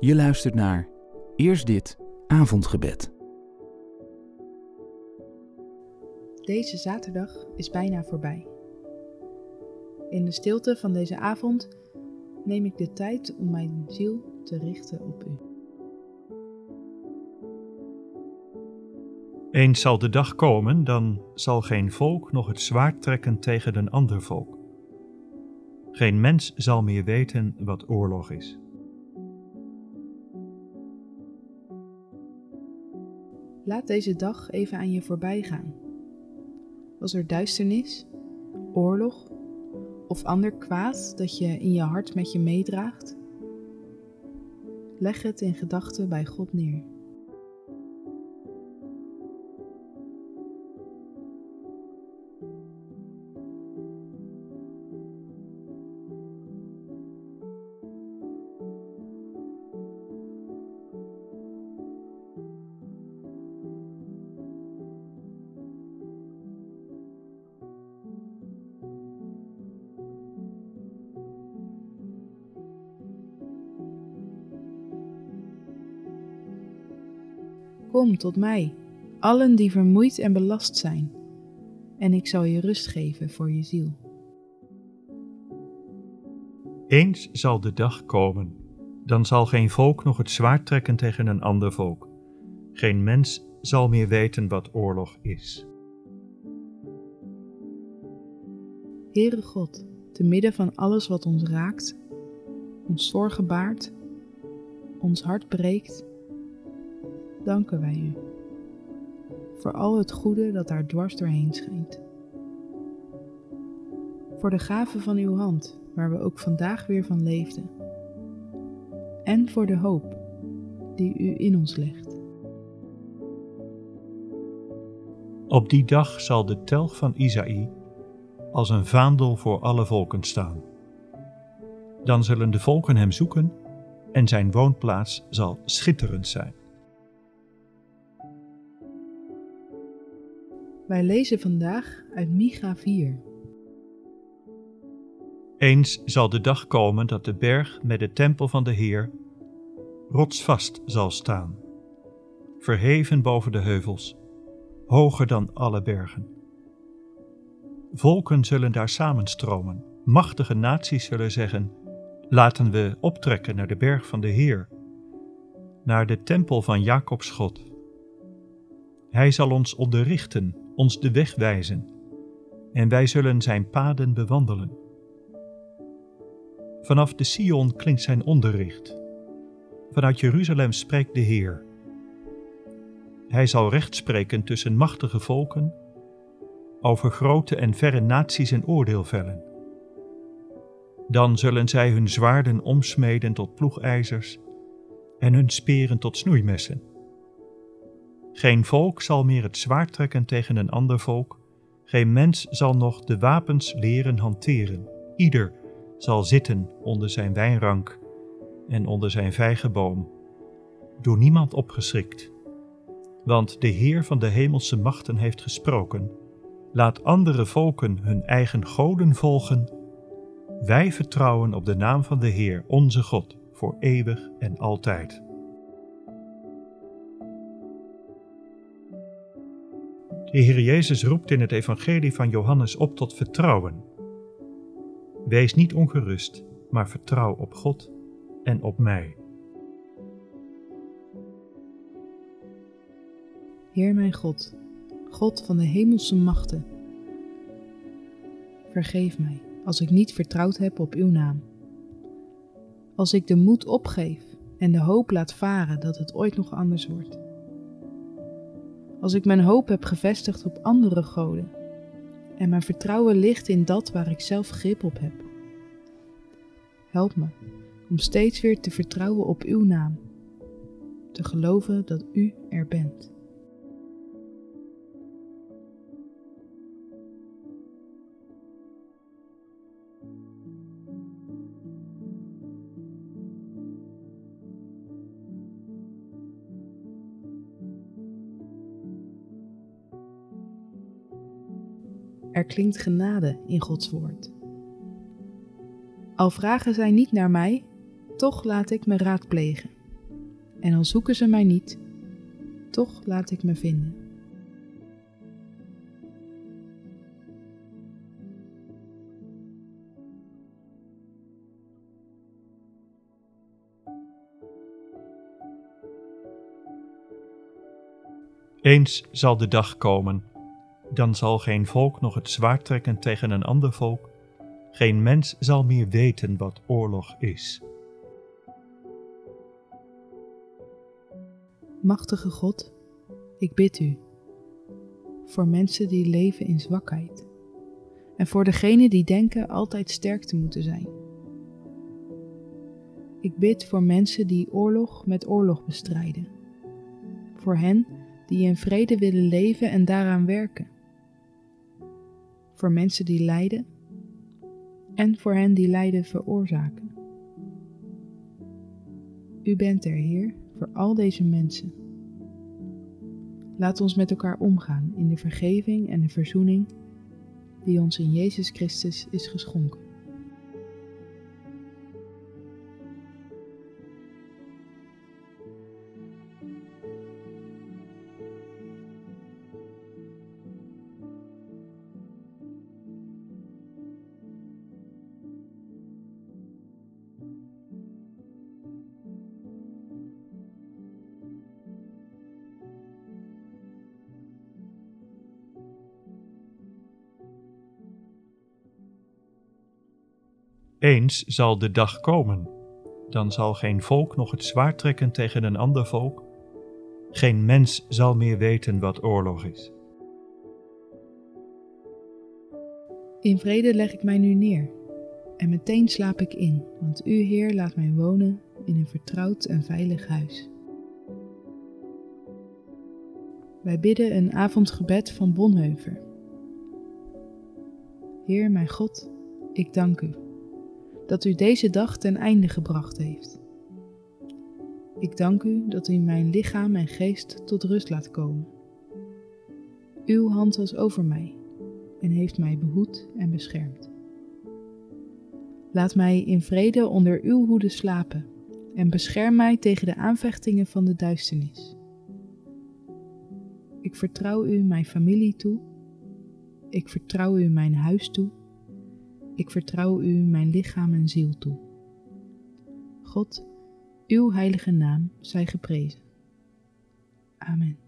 Je luistert naar Eerst dit avondgebed. Deze zaterdag is bijna voorbij. In de stilte van deze avond neem ik de tijd om mijn ziel te richten op u. Eens zal de dag komen, dan zal geen volk nog het zwaard trekken tegen een ander volk. Geen mens zal meer weten wat oorlog is. Laat deze dag even aan je voorbij gaan. Was er duisternis, oorlog of ander kwaad dat je in je hart met je meedraagt? Leg het in gedachten bij God neer. Kom tot mij, allen die vermoeid en belast zijn, en ik zal je rust geven voor je ziel. Eens zal de dag komen, dan zal geen volk nog het zwaard trekken tegen een ander volk. Geen mens zal meer weten wat oorlog is. Heere God, te midden van alles wat ons raakt, ons zorgen baart, ons hart breekt, danken wij u voor al het goede dat daar dwars doorheen schijnt. Voor de gave van uw hand, waar we ook vandaag weer van leefden. En voor de hoop die u in ons legt. Op die dag zal de telg van Isaïe als een vaandel voor alle volken staan. Dan zullen de volken hem zoeken en zijn woonplaats zal schitterend zijn. Wij lezen vandaag uit Micha 4. Eens zal de dag komen dat de berg met de tempel van de Heer rotsvast zal staan, verheven boven de heuvels, hoger dan alle bergen. Volken zullen daar samenstromen, machtige naties zullen zeggen: Laten we optrekken naar de berg van de Heer, naar de tempel van Jacobs God. Hij zal ons onderrichten ons de weg wijzen, en wij zullen zijn paden bewandelen. Vanaf de Sion klinkt zijn onderricht. Vanuit Jeruzalem spreekt de Heer. Hij zal recht spreken tussen machtige volken, over grote en verre naties een oordeel vellen. Dan zullen zij hun zwaarden omsmeden tot ploegijzers en hun speren tot snoeimessen. Geen volk zal meer het zwaard trekken tegen een ander volk, geen mens zal nog de wapens leren hanteren. Ieder zal zitten onder zijn wijnrank en onder zijn vijgenboom, door niemand opgeschrikt. Want de Heer van de hemelse machten heeft gesproken: Laat andere volken hun eigen goden volgen. Wij vertrouwen op de naam van de Heer, onze God, voor eeuwig en altijd. De Heer Jezus roept in het Evangelie van Johannes op tot vertrouwen. Wees niet ongerust, maar vertrouw op God en op mij. Heer mijn God, God van de hemelse machten, vergeef mij als ik niet vertrouwd heb op uw naam. Als ik de moed opgeef en de hoop laat varen dat het ooit nog anders wordt als ik mijn hoop heb gevestigd op andere goden en mijn vertrouwen ligt in dat waar ik zelf grip op heb. Help me om steeds weer te vertrouwen op uw naam, te geloven dat u er bent. Er klinkt genade in Gods woord. Al vragen zij niet naar mij, toch laat ik me raadplegen En al zoeken ze mij niet, toch laat ik me vinden. Eens zal de dag komen, dan zal geen volk nog het zwaard trekken tegen een ander volk, geen mens zal meer weten wat oorlog is. Machtige God, ik bid u voor mensen die leven in zwakheid en voor degenen die denken altijd sterk te moeten zijn. Ik bid voor mensen die oorlog met oorlog bestrijden, voor hen die in vrede willen leven en daaraan werken, voor mensen die lijden en voor hen die lijden veroorzaken. U bent er, Heer, voor al deze mensen. Laat ons met elkaar omgaan in de vergeving en de verzoening die ons in Jezus Christus is geschonken. Eens zal de dag komen, dan zal geen volk nog het zwaard trekken tegen een ander volk, geen mens zal meer weten wat oorlog is. In vrede leg ik mij nu neer en meteen slaap ik in, want U, Heer, laat mij wonen in een vertrouwd en veilig huis. Wij bidden een avondgebed van Bonheuver. Heer, mijn God, ik dank U dat U deze dag ten einde gebracht heeft. Ik dank U dat U mijn lichaam en geest tot rust laat komen. Uw hand was over mij en heeft mij behoed en beschermd. Laat mij in vrede onder uw hoede slapen en bescherm mij tegen de aanvechtingen van de duisternis. Ik vertrouw u mijn familie toe. Ik vertrouw u mijn huis toe. Ik vertrouw u mijn lichaam en ziel toe. God, uw heilige naam zij geprezen. Amen.